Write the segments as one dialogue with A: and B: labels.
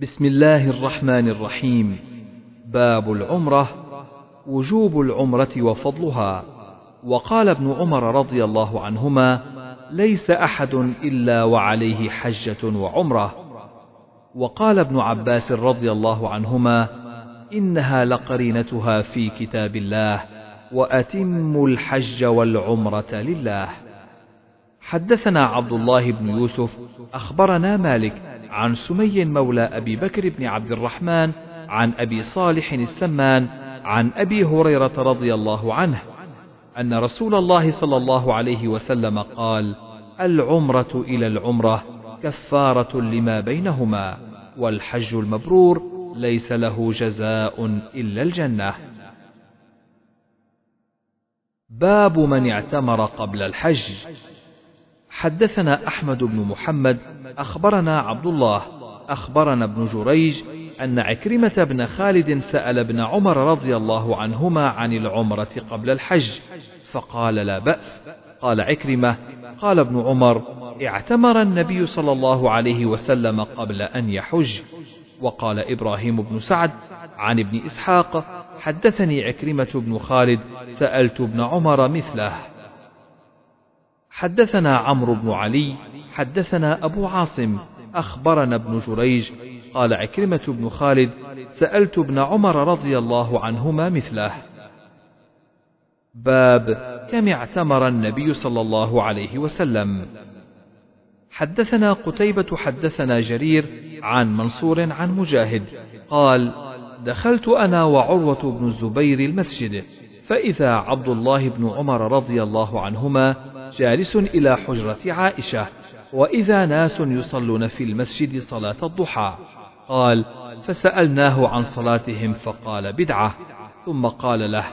A: بسم الله الرحمن الرحيم. باب العمرة وجوب العمرة وفضلها. وقال ابن عمر رضي الله عنهما ليس أحد إلا وعليه حجة وعمرة. وقال ابن عباس رضي الله عنهما إنها لقرينتها في كتاب الله وأتموا الحج والعمرة لله. حدثنا عبد الله بن يوسف أخبرنا مالك عن سمي مولى أبي بكر بن عبد الرحمن عن أبي صالح السمان عن أبي هريرة رضي الله عنه أن رسول الله صلى الله عليه وسلم قال العمرة إلى العمرة كفارة لما بينهما والحج المبرور ليس له جزاء إلا الجنة. باب من اعتمر قبل الحج. حدثنا أحمد بن محمد أخبرنا عبد الله أخبرنا ابن جريج أن عكرمة بن خالد سأل ابن عمر رضي الله عنهما عن العمرة قبل الحج فقال لا بأس. قال عكرمة قال ابن عمر اعتمر النبي صلى الله عليه وسلم قبل أن يحج. وقال إبراهيم بن سعد عن ابن إسحاق حدثني عكرمة بن خالد سألت ابن عمر مثله. حدثنا عمرو بن علي حدثنا أبو عاصم أخبرنا ابن جريج قال عكرمة بن خالد سألت ابن عمر رضي الله عنهما مثله. باب كم اعتمر النبي صلى الله عليه وسلم. حدثنا قتيبة حدثنا جرير عن منصور عن مجاهد قال دخلت أنا وعروة بن الزبير المسجد. فإذا عبد الله بن عمر رضي الله عنهما جالس إلى حجرة عائشة وإذا ناس يصلون في المسجد صلاة الضحى قال فسألناه عن صلاتهم فقال بدعة. ثم قال له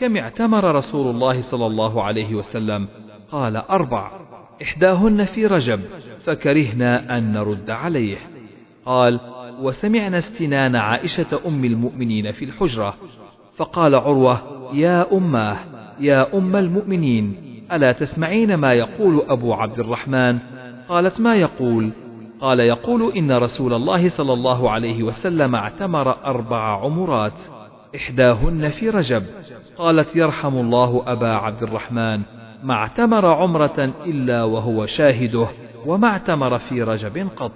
A: كم اعتمر رسول الله صلى الله عليه وسلم؟ قال أربع. إحداهن في رجب فكرهنا أن نرد عليه. قال وسمعنا استنان عائشة أم المؤمنين في الحجرة فقال عروة يا أماه يا أم المؤمنين ألا تسمعين ما يقول أبو عبد الرحمن؟ قالت ما يقول؟ قال يقول إن رسول الله صلى الله عليه وسلم اعتمر أربع عمرات إحداهن في رجب. قالت يرحم الله أبا عبد الرحمن ما اعتمر عمرة إلا وهو شاهده وما اعتمر في رجب قط.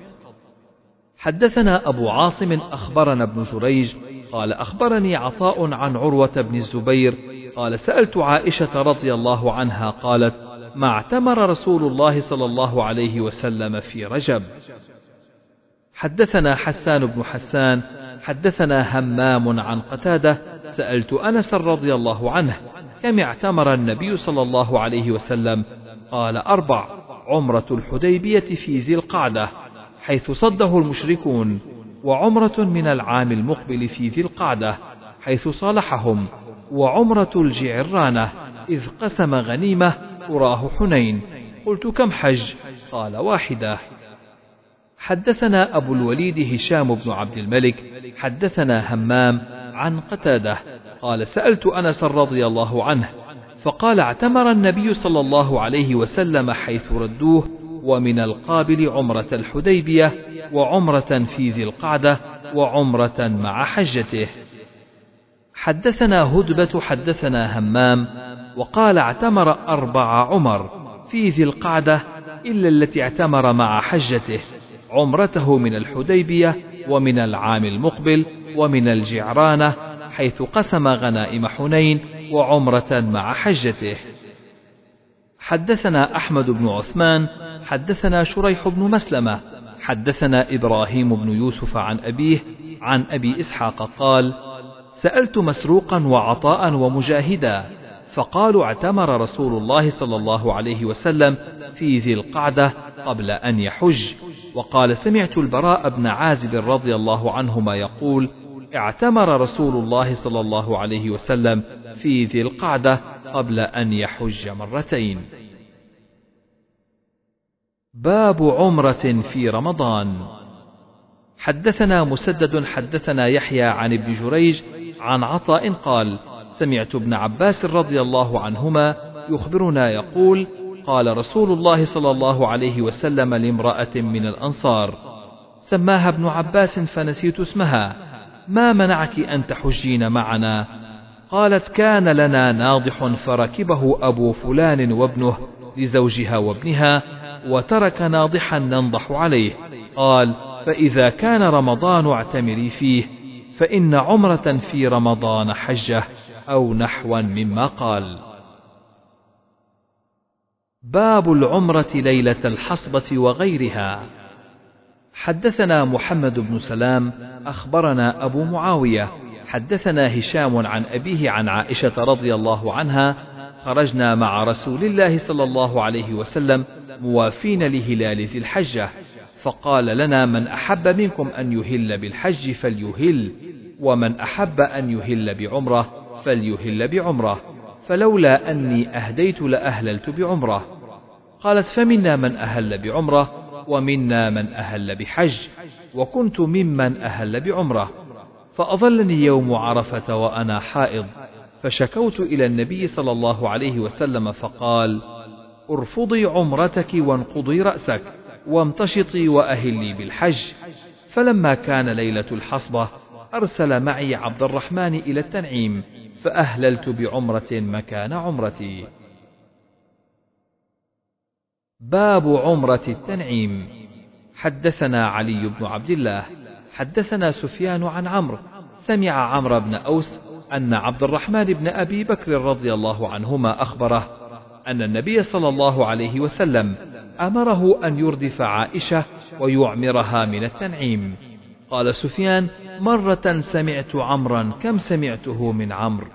A: حدثنا أبو عاصم أخبرنا ابن جريج قال أخبرني عطاء عن عروة بن الزبير. قال سألت عائشة رضي الله عنها قالت ما اعتمر رسول الله صلى الله عليه وسلم في رجب. حدثنا حسان بن حسان حدثنا همام عن قتادة. سألت أنس رضي الله عنه كم اعتمر النبي صلى الله عليه وسلم؟ قال أربع عمرة الحديبية في ذي القعدة حيث صده المشركون. وعمرة من العام المقبل في ذي القعدة حيث صالحهم وعمرة الجعرانة إذ قسم غنيمة أراه حنين. قلت كم حج؟ قال واحدة. حدثنا أبو الوليد هشام بن عبد الملك حدثنا همام عن قتادة. قال سألت أنس رضي الله عنه فقال اعتمر النبي صلى الله عليه وسلم حيث ردوه ومن القابل عمرة الحديبية وعمرة في ذي القعدة وعمرة مع حجته. حدثنا هدبة حدثنا همام وقال اعتمر أربع عمر في ذي القعدة إلا التي اعتمر مع حجته. عمرته من الحديبية ومن العام المقبل ومن الجعرانة حيث قسم غنائم حنين وعمرة مع حجته. حدثنا أحمد بن عثمان حدثنا شريح بن مسلمة حدثنا إبراهيم بن يوسف عن أبيه عن أبي إسحاق قال سألت مسروقا وعطاء ومجاهدا فقالوا اعتمر رسول الله صلى الله عليه وسلم في ذي القعدة قبل أن يحج وقال سمعت البراء بن عازب رضي الله عنهما يقول اعتمر رسول الله صلى الله عليه وسلم في ذي القعدة قبل أن يحج مرتين. باب عمرة في رمضان. حدثنا مسدد حدثنا يحيى عن ابن جريج عن عطاء قال سمعت ابن عباس رضي الله عنهما يخبرنا يقول قال رسول الله صلى الله عليه وسلم لامرأة من الأنصار سماها ابن عباس فنسيت اسمها. ما منعك أن تحجين معنا؟ قالت كان لنا ناضح فركبه أبو فلان وابنه لزوجها وابنها وترك ناضحا ننضح عليه. قال فإذا كان رمضان اعتمري فيه فإن عمرة في رمضان حجة أو نحوا مما قال. باب العمرة ليلة الحصبة وغيرها. حدثنا محمد بن سلام أخبرنا أبو معاوية. حدثنا هشام عن أبيه عن عائشة رضي الله عنها خرجنا مع رسول الله صلى الله عليه وسلم موافين لهلال ذي الحجة فقال لنا من أحب منكم أن يهل بالحج فليهل ومن أحب أن يهل بعمرة فليهل بعمرة فلولا أني أهديت لأهللت بعمرة. قالت فمنا من أهل بعمرة؟ ومنا من أهل بحج وكنت ممن أهل بعمرة فأظلني يوم عرفة وأنا حائض فشكوت إلى النبي صلى الله عليه وسلم فقال ارفضي عمرتك وانقضي رأسك وامتشطي وأهلي بالحج. فلما كان ليلة الحصبة أرسل معي عبد الرحمن إلى التنعيم فأهللت بعمرة مكان عمرتي. باب عمرة التنعيم. حدثنا علي بن عبد الله حدثنا سفيان عن عمرو سمع عمرو بن أوس أن عبد الرحمن بن أبي بكر رضي الله عنهما أخبره أن النبي صلى الله عليه وسلم أمره أن يردف عائشة ويعمرها من التنعيم. قال سفيان مرة سمعت عمرا كم سمعته من عمرو؟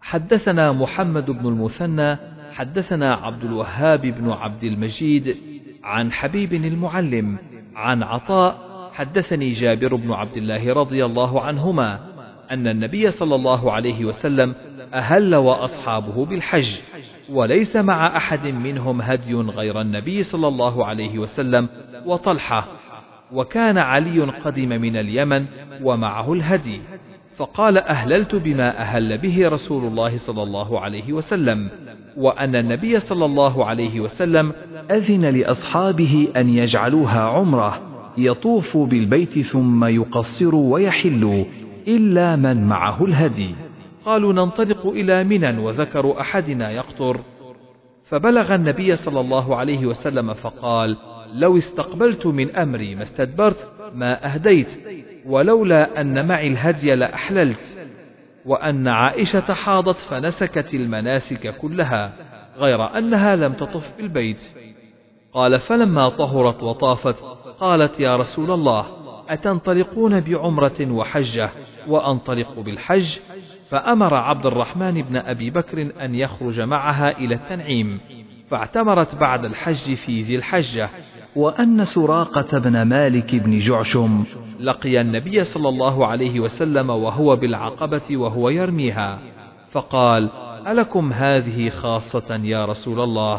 A: حدثنا محمد بن المثنى حدثنا عبد الوهاب بن عبد المجيد عن حبيب المعلم عن عطاء حدثني جابر بن عبد الله رضي الله عنهما أن النبي صلى الله عليه وسلم أهل وأصحابه بالحج وليس مع أحد منهم هدي غير النبي صلى الله عليه وسلم وطلحة وكان علي قدم من اليمن ومعه الهدي فقال أهللت بما أهل به رسول الله صلى الله عليه وسلم. وأن النبي صلى الله عليه وسلم أذن لأصحابه أن يجعلوها عمرة يطوفوا بالبيت ثم يقصروا ويحلوا إلا من معه الهدي. قالوا ننطلق إلى منى وذكر أحدنا يقطر. فبلغ النبي صلى الله عليه وسلم فقال لو استقبلت من أمري ما استدبرت ما أهديت ولولا أن معي الهدي لأحللت. وأن عائشة حاضت فنسكت المناسك كلها غير أنها لم تطف بالبيت. قال فلما طهرت وطافت قالت يا رسول الله أتنطلقون بعمرة وحجة؟ وأنطلق بالحج. فأمر عبد الرحمن بن أبي بكر أن يخرج معها إلى التنعيم فاعتمرت بعد الحج في ذي الحجة. وأن سراقة بن مالك بن جعشم لقي النبي صلى الله عليه وسلم وهو بالعقبة وهو يرميها. فقال ألكم هذه خاصة يا رسول الله؟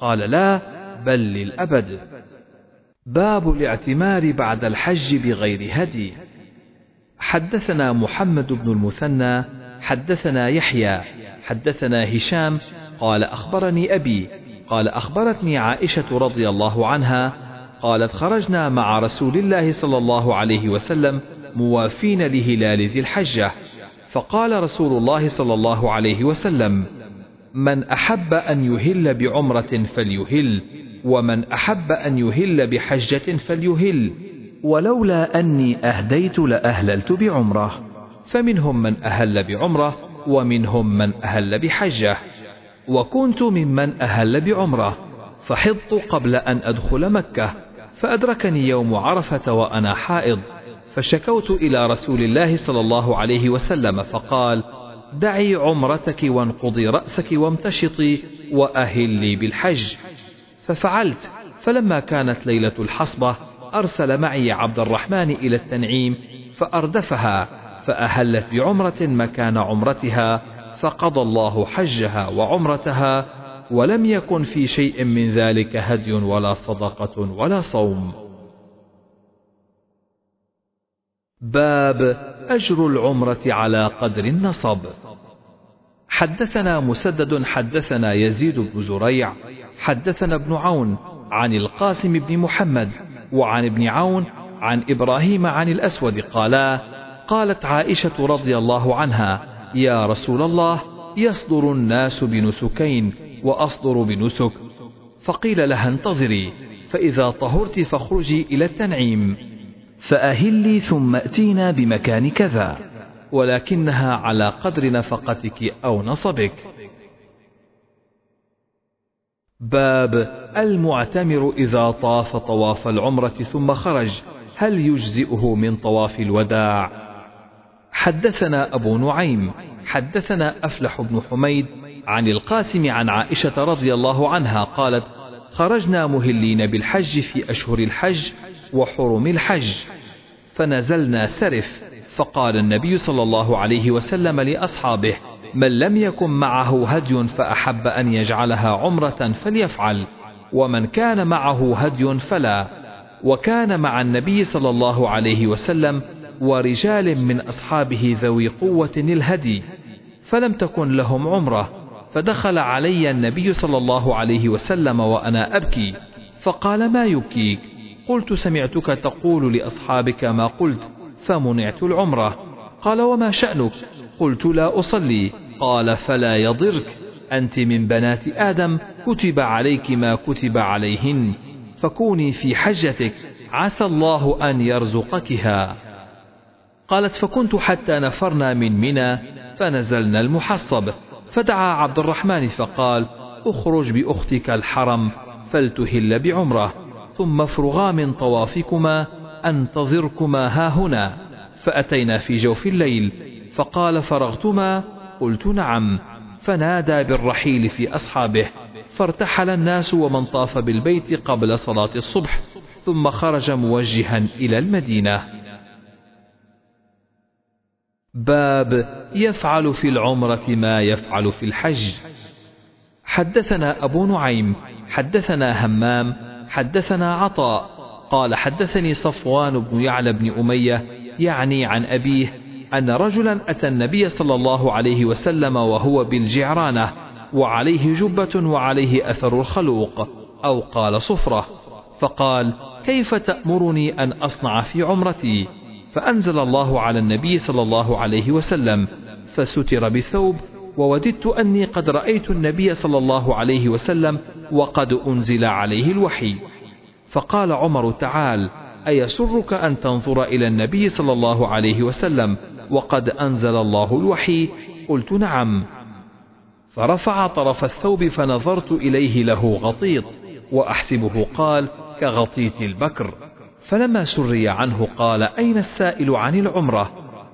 A: قال لا بل للأبد. باب الاعتمار بعد الحج بغير هدي. حدثنا محمد بن المثنى حدثنا يحيى حدثنا هشام قال أخبرني أبي قال أخبرتني عائشة رضي الله عنها قالت خرجنا مع رسول الله صلى الله عليه وسلم موافين لهلال ذي الحجة. فقال رسول الله صلى الله عليه وسلم من أحب أن يهل بعمرة فليهل ومن أحب أن يهل بحجة فليهل ولولا أني أهديت لأهللت بعمرة. فمنهم من أهل بعمرة ومنهم من أهل بحجة. وكنت ممن أهل بعمرة فحضت قبل أن أدخل مكة فأدركني يوم عرفة وأنا حائض فشكوت إلى رسول الله صلى الله عليه وسلم فقال دعي عمرتك وانقضي رأسك وامتشطي وأهلي بالحج. ففعلت فلما كانت ليلة الحصبة أرسل معي عبد الرحمن إلى التنعيم فأردفها فأهلت بعمرة مكان عمرتها فقضى الله حجها وعمرتها ولم يكن في شيء من ذلك هدي ولا صدقة ولا صوم. باب أجر العمرة على قدر النصب. حدثنا مسدد حدثنا يزيد بن زريع حدثنا ابن عون عن القاسم بن محمد وعن ابن عون عن إبراهيم عن الأسود قالا قالت عائشة رضي الله عنها يا رسول الله يصدر الناس بنسكين وأصدر بنسك. فقيل لها انتظري فإذا طهرت فاخرجي إلى التنعيم. فأهلي ثم أتينا بمكان كذا ولكنها على قدر نفقتك أو نصبك. باب المعتمر إذا طاف طواف العمرة ثم خرج هل يجزئه من طواف الوداع؟ حدثنا أبو نعيم حدثنا أفلح بن حميد عن القاسم عن عائشة رضي الله عنها قالت خرجنا مهلين بالحج في أشهر الحج وحرم الحج فنزلنا سرف فقال النبي صلى الله عليه وسلم لأصحابه من لم يكن معه هدي فأحب أن يجعلها عمرة فليفعل ومن كان معه هدي فلا وكان مع النبي صلى الله عليه وسلم ورجال من أصحابه ذوي قوة الهدي فلم تكن لهم عمرة فدخل علي النبي صلى الله عليه وسلم وأنا أبكي فقال ما يبكيك قلت سمعتك تقول لأصحابك ما قلت فمنعت العمرة. قال وما شأنك؟ قلت لا أصلي. قال فلا يضرك أنت من بنات آدم كتب عليك ما كتب عليهن فكوني في حجتك عسى الله أن يرزقكها. قالت فكنت حتى نفرنا من منى فنزلنا المحصب. فدعا عبد الرحمن فقال اخرج بأختك الحرم فلتهل بعمرة ثم افرغا من طوافكما أنتظركما ها هنا. فأتينا في جوف الليل فقال فرغتما؟ قلت نعم. فنادى بالرحيل في أصحابه فارتحل الناس ومن طاف بالبيت قبل صلاة الصبح ثم خرج موجها إلى المدينة. باب يفعل في العمرة ما يفعل في الحج. حدثنا أبو نعيم حدثنا همام حدثنا عطاء قال حدثني صفوان بن يعلى بن أمية يعني عن أبيه أن رجلا أتى النبي صلى الله عليه وسلم وهو بالجعرانة وعليه جبة وعليه أثر الخلوق أو قال صفرة. فقال كيف تأمرني أن أصنع في عمرتي؟ فأنزل الله على النبي صلى الله عليه وسلم فستر بالثوب ووددت أني قد رأيت النبي صلى الله عليه وسلم وقد أنزل عليه الوحي. فقال عمر تعال أيسرك أن تنظر إلى النبي صلى الله عليه وسلم وقد أنزل الله الوحي؟ قلت نعم. فرفع طرف الثوب فنظرت إليه له غطيط وأحسبه قال كغطيط البكر. فلما سري عنه قال أين السائل عن العمرة؟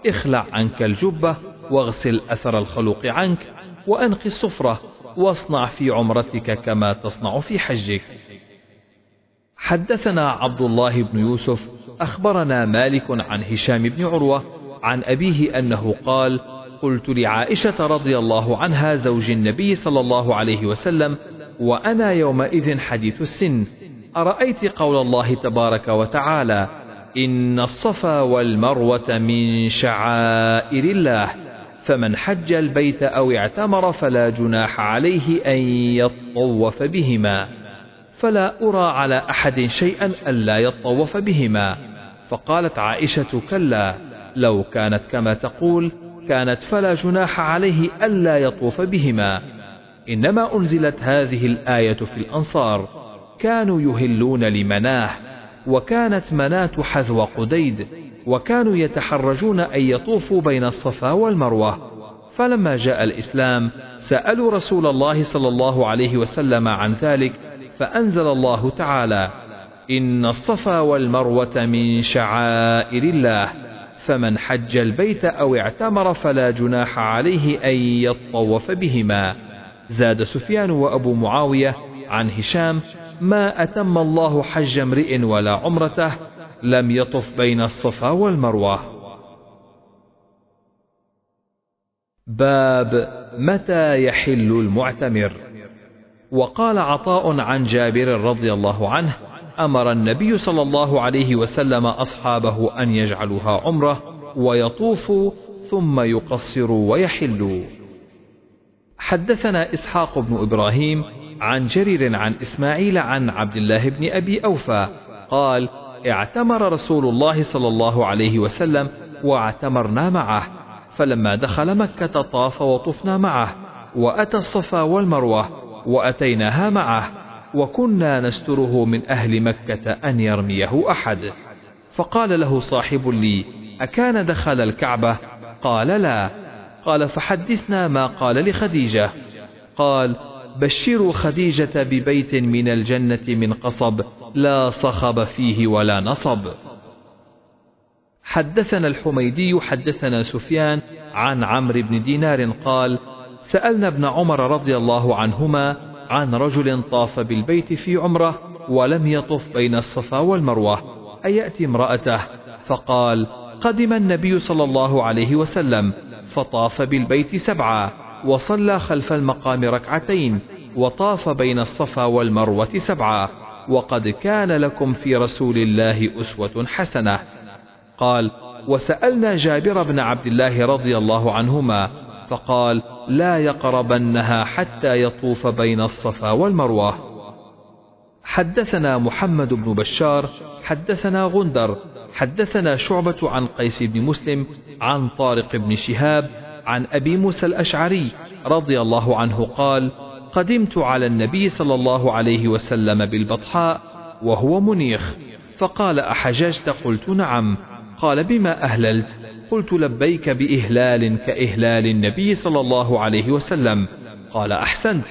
A: اخلع عنك الجبة واغسل أثر الخلوق عنك وأنق الصفرة واصنع في عمرتك كما تصنع في حجك. حدثنا عبد الله بن يوسف أخبرنا مالك عن هشام بن عروة عن أبيه أنه قال قلت لعائشة رضي الله عنها زوج النبي صلى الله عليه وسلم وأنا يومئذ حديث السن أرأيت قول الله تبارك وتعالى إن الصفا والمروة من شعائر الله فمن حج البيت أو اعتمر فلا جناح عليه أن يطوف بهما فلا أرى على أحد شيئا ألا يطوف بهما. فقالت عائشة كلا لو كانت كما تقول كانت فلا جناح عليه ألا يطوف بهما. إنما أنزلت هذه الآية في الأنصار. كانوا يهلون لمناه وكانت مناة حذو قديد وكانوا يتحرجون أن يطوفوا بين الصفا والمروة. فلما جاء الإسلام سألوا رسول الله صلى الله عليه وسلم عن ذلك فأنزل الله تعالى إن الصفا والمروة من شعائر الله فمن حج البيت أو اعتمر فلا جناح عليه أن يطوف بهما. زاد سفيان وأبو معاوية عن هشام ما أتم الله حج امرئ ولا عمرته لم يطف بين الصفا والمروة. باب متى يحل المعتمر؟ وقال عطاء عن جابر رضي الله عنه أمر النبي صلى الله عليه وسلم أصحابه أن يجعلوها عمرة ويطوفوا ثم يقصروا ويحلوا. حدثنا إسحاق بن إبراهيم عن جرير عن إسماعيل عن عبد الله بن أبي أوفى قال اعتمر رسول الله صلى الله عليه وسلم واعتمرنا معه فلما دخل مكة طاف وطفنا معه وأتى الصفا والمروة وأتيناها معه وكنا نستره من أهل مكة أن يرميه أحد. فقال له صاحب لي أكان دخل الكعبة؟ قال لا. قال فحدثنا ما قال لخديجة. قال بشروا خديجة ببيت من الجنة من قصب لا صخب فيه ولا نصب. حدثنا الحميدي حدثنا سفيان عن عمرو بن دينار قال سألنا ابن عمر رضي الله عنهما عن رجل طاف بالبيت في عمرة ولم يطف بين الصفا والمروة أيأتي امرأته؟ فقال قدم النبي صلى الله عليه وسلم فطاف بالبيت سبعا. وصلى خلف المقام ركعتين وطاف بين الصفا والمروة سبعا. وقد كان لكم في رسول الله أسوة حسنة. قال وسألنا جابر بن عبد الله رضي الله عنهما فقال لا يقربنها حتى يطوف بين الصفا والمروة. حدثنا محمد بن بشار حدثنا غندر حدثنا شعبة عن قيس بن مسلم عن طارق بن شهاب عن أبي موسى الأشعري رضي الله عنه قال قدمت على النبي صلى الله عليه وسلم بالبطحاء وهو منيخ فقال أحججت؟ قلت نعم. قال بما أهللت؟ قلت لبيك بإهلال كإهلال النبي صلى الله عليه وسلم. قال أحسنت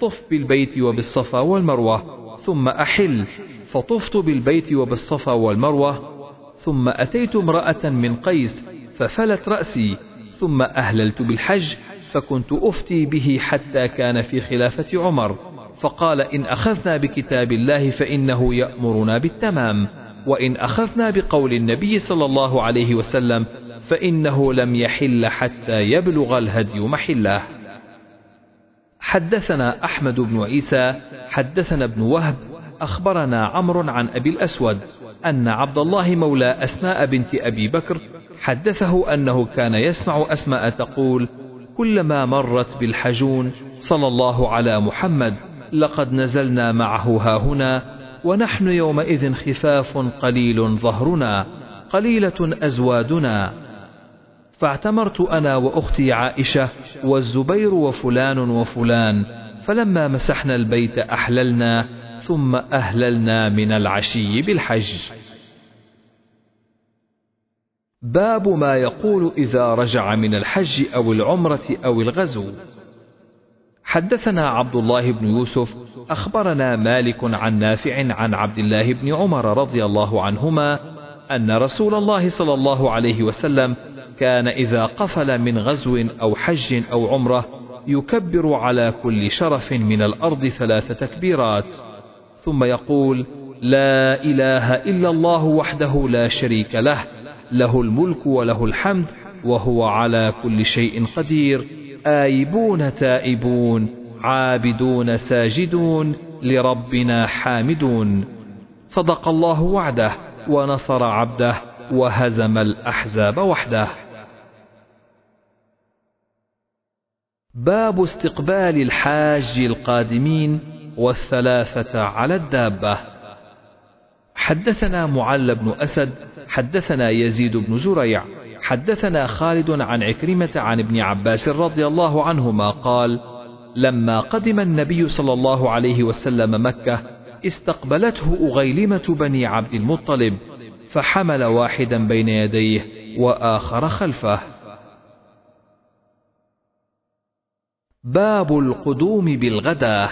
A: طف بالبيت وبالصفا والمروة ثم أحل فطفت بالبيت وبالصفا والمروة ثم أتيت امرأة من قيس ففلت رأسي ثم أهللت بالحج فكنت أفتي به حتى كان في خلافة عمر. فقال إن أخذنا بكتاب الله فإنه يأمرنا بالتمام وإن أخذنا بقول النبي صلى الله عليه وسلم فإنه لم يحل حتى يبلغ الهدي محله. حدثنا أحمد بن عيسى حدثنا ابن وهب أخبرنا عمرو عن أبي الأسود أن عبد الله مولى أسماء بنت أبي بكر حدثه أنه كان يسمع أسماء تقول كلما مرت بالحجون صلى الله على محمد لقد نزلنا معه هاهنا ونحن يومئذ خفاف قليل ظهرنا قليلة أزوادنا. فاعتمرت أنا وأختي عائشة والزبير وفلان وفلان فلما مسحنا البيت أحللنا ثم أهللنا من العشي بالحج. باب ما يقول إذا رجع من الحج أو العمرة أو الغزو. حدثنا عبد الله بن يوسف أخبرنا مالك عن نافع عن عبد الله بن عمر رضي الله عنهما أن رسول الله صلى الله عليه وسلم كان إذا قفل من غزو أو حج أو عمرة يكبر على كل شرف من الأرض ثلاث تكبيرات. ثم يقول لا إله إلا الله وحده لا شريك له له الملك وله الحمد وهو على كل شيء قدير. آيبون تائبون عابدون ساجدون لربنا حامدون. صدق الله وعده ونصر عبده وهزم الأحزاب وحده. باب استقبال الحاج القادمين والثلاثة على الدابة. حدثنا معل بن أسد حدثنا يزيد بن زريع حدثنا خالد عن عكرمة عن ابن عباس رضي الله عنهما قال لما قدم النبي صلى الله عليه وسلم مكة استقبلته أغيلمة بني عبد المطلب فحمل واحدا بين يديه وآخر خلفه. باب القدوم بالغداة.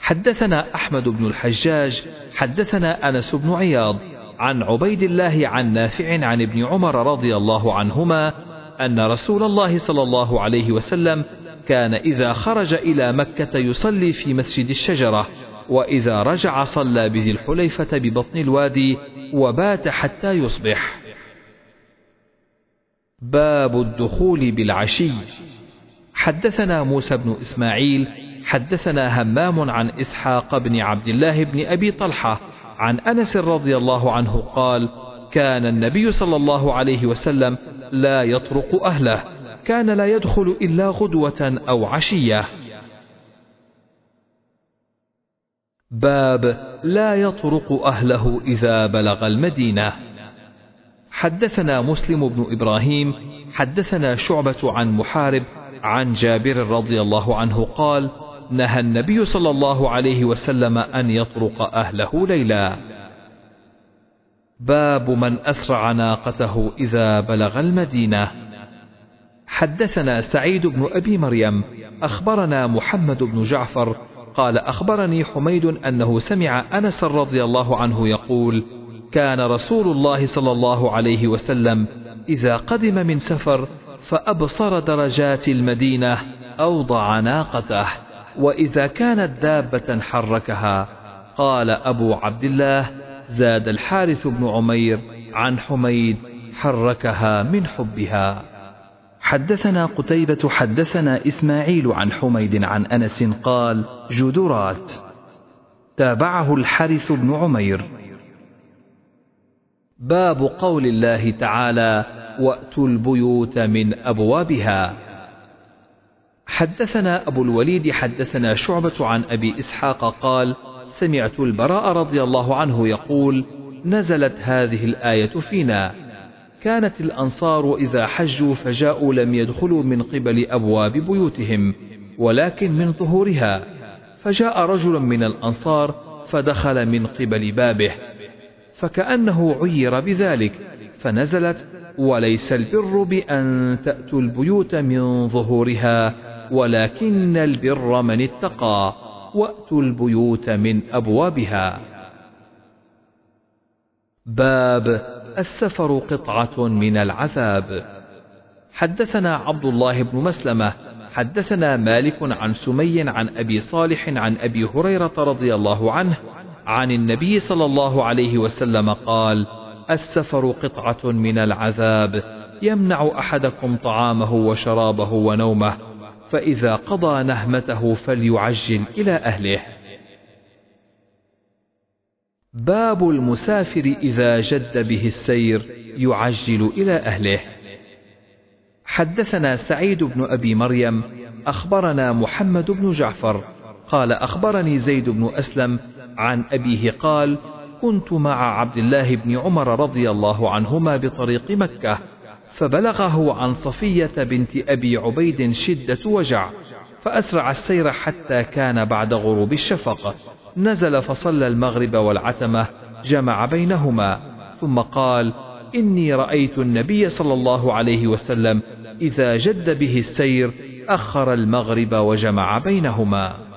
A: حدثنا أحمد بن الحجاج حدثنا أنس بن عياض عن عبيد الله عن نافع عن ابن عمر رضي الله عنهما أن رسول الله صلى الله عليه وسلم كان إذا خرج إلى مكة يصلي في مسجد الشجرة وإذا رجع صلى بذي الحليفة ببطن الوادي وبات حتى يصبح. باب الدخول بالعشي. حدثنا موسى بن إسماعيل حدثنا همام عن إسحاق بن عبد الله بن أبي طلحة عن أنس رضي الله عنه قال كان النبي صلى الله عليه وسلم لا يطرق أهله كان لا يدخل إلا غدوة أو عشية. باب لا يطرق أهله إذا بلغ المدينة. حدثنا مسلم بن إبراهيم حدثنا شعبة عن محارب عن جابر رضي الله عنه قال نهى النبي صلى الله عليه وسلم أن يطرق أهله ليلا. باب من أسرع ناقته إذا بلغ المدينة. حدثنا سعيد بن أبي مريم أخبرنا محمد بن جعفر قال أخبرني حميد أنه سمع أنس رضي الله عنه يقول كان رسول الله صلى الله عليه وسلم إذا قدم من سفر فأبصر درجات المدينة أوضع ناقته. وإذا كانت دابة حركها قال أبو عبد الله زاد الحارث بن عمير عن حميد حركها من حبها. حدثنا قتيبة حدثنا إسماعيل عن حميد عن أنس قال جدرات. تابعه الحارث بن عمير. باب قول الله تعالى وأتوا البيوت من أبوابها. حدثنا أبو الوليد حدثنا شعبة عن أبي إسحاق قال سمعت البراء رضي الله عنه يقول نزلت هذه الآية فينا. كانت الأنصار إذا حجوا فجاءوا لم يدخلوا من قبل أبواب بيوتهم ولكن من ظهورها. فجاء رجل من الأنصار فدخل من قبل بابه فكأنه عير بذلك فنزلت وليس البر بأن تأتوا البيوت من ظهورها. ولكن البر من اتقى وأتوا البيوت من أبوابها. باب السفر قطعة من العذاب. حدثنا عبد الله بن مسلمة حدثنا مالك عن سمي عن أبي صالح عن أبي هريرة رضي الله عنه عن النبي صلى الله عليه وسلم قال السفر قطعة من العذاب يمنع أحدكم طعامه وشرابه ونومه. فإذا قضى نهمته فليعجل إلى أهله. باب المسافر إذا جد به السير يعجل إلى أهله. حدثنا سعيد بن أبي مريم أخبرنا محمد بن جعفر قال أخبرني زيد بن أسلم عن أبيه قال كنت مع عبد الله بن عمر رضي الله عنهما بطريق مكة. فبلغه عن صفية بنت أبي عبيد شدة وجع فأسرع السير حتى كان بعد غروب الشفق. نزل فصلى المغرب والعتمة جمع بينهما ثم قال إني رأيت النبي صلى الله عليه وسلم إذا جد به السير أخر المغرب وجمع بينهما.